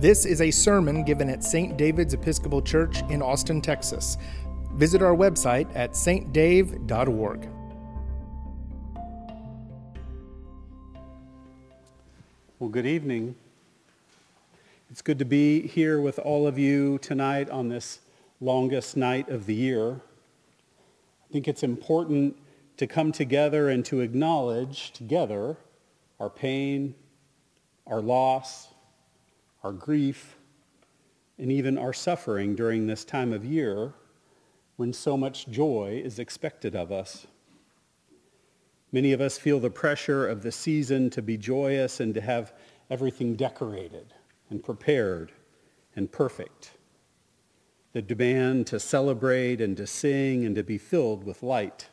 This is a sermon given at St. David's Episcopal Church in Austin, Texas. Visit our website at stdave.org. Well, good evening. It's good to be here with all of you tonight on this longest night of the year. I think it's important to come together and to acknowledge together our pain, our loss, our grief, and even our suffering during this time of year when so much joy is expected of us. Many of us feel the pressure of the season to be joyous and to have everything decorated and prepared and perfect. The demand to celebrate and to sing and to be filled with light.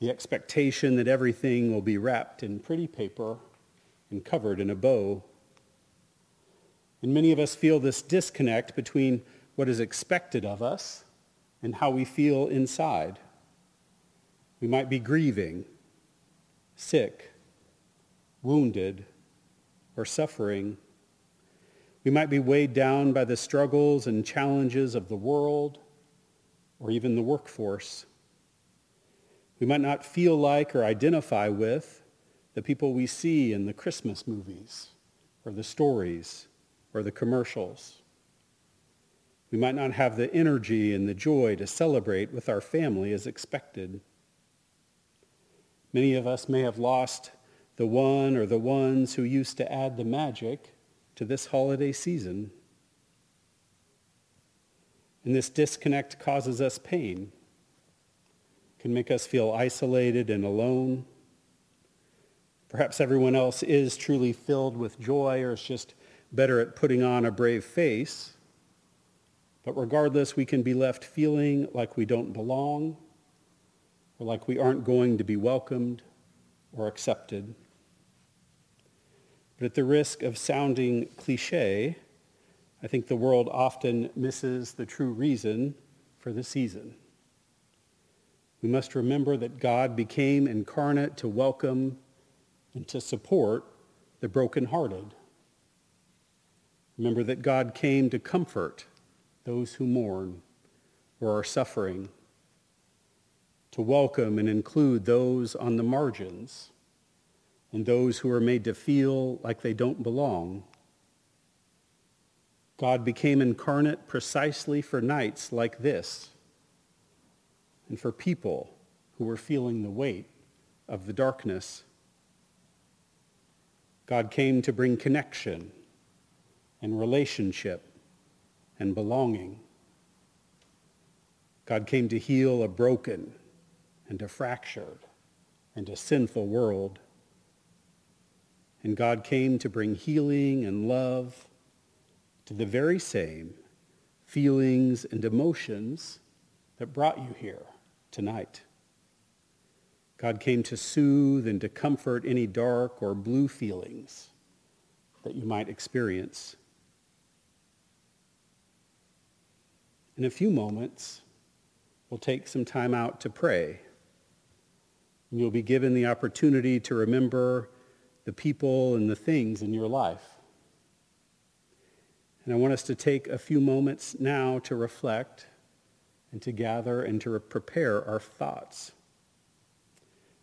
The expectation that everything will be wrapped in pretty paper and covered in a bow and many of us feel this disconnect between what is expected of us and how we feel inside. We might be grieving, sick, wounded, or suffering. We might be weighed down by the struggles and challenges of the world or even the workforce. We might not feel like or identify with the people we see in the Christmas movies or the stories or the commercials. We might not have the energy and the joy to celebrate with our family as expected. Many of us may have lost the one or the ones who used to add the magic to this holiday season. And this disconnect causes us pain, can make us feel isolated and alone. Perhaps everyone else is truly filled with joy or is just better at putting on a brave face. But regardless, we can be left feeling like we don't belong or like we aren't going to be welcomed or accepted. But at the risk of sounding cliche, I think the world often misses the true reason for the season. We must remember that God became incarnate to welcome and to support the brokenhearted. Remember that God came to comfort those who mourn or are suffering, to welcome and include those on the margins and those who are made to feel like they don't belong. God became incarnate precisely for nights like this and for people who were feeling the weight of the darkness. God came to bring connection and relationship and belonging. God came to heal a broken and a fractured and a sinful world. And God came to bring healing and love to the very same feelings and emotions that brought you here tonight. God came to soothe and to comfort any dark or blue feelings that you might experience. In a few moments, we'll take some time out to pray. And you'll be given the opportunity to remember the people and the things in your life. And I want us to take a few moments now to reflect and to gather and to prepare our thoughts.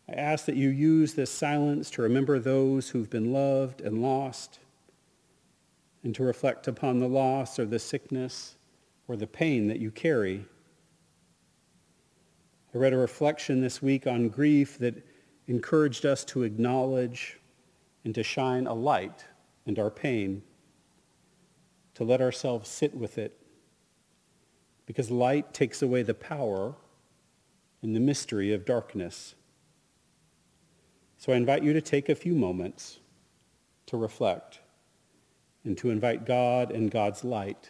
I ask that you use this silence to remember those who've been loved and lost and to reflect upon the loss or the sickness or the pain that you carry. I read a reflection this week on grief that encouraged us to acknowledge and to shine a light in our pain, to let ourselves sit with it, because light takes away the power and the mystery of darkness. So I invite you to take a few moments to reflect and to invite God and God's light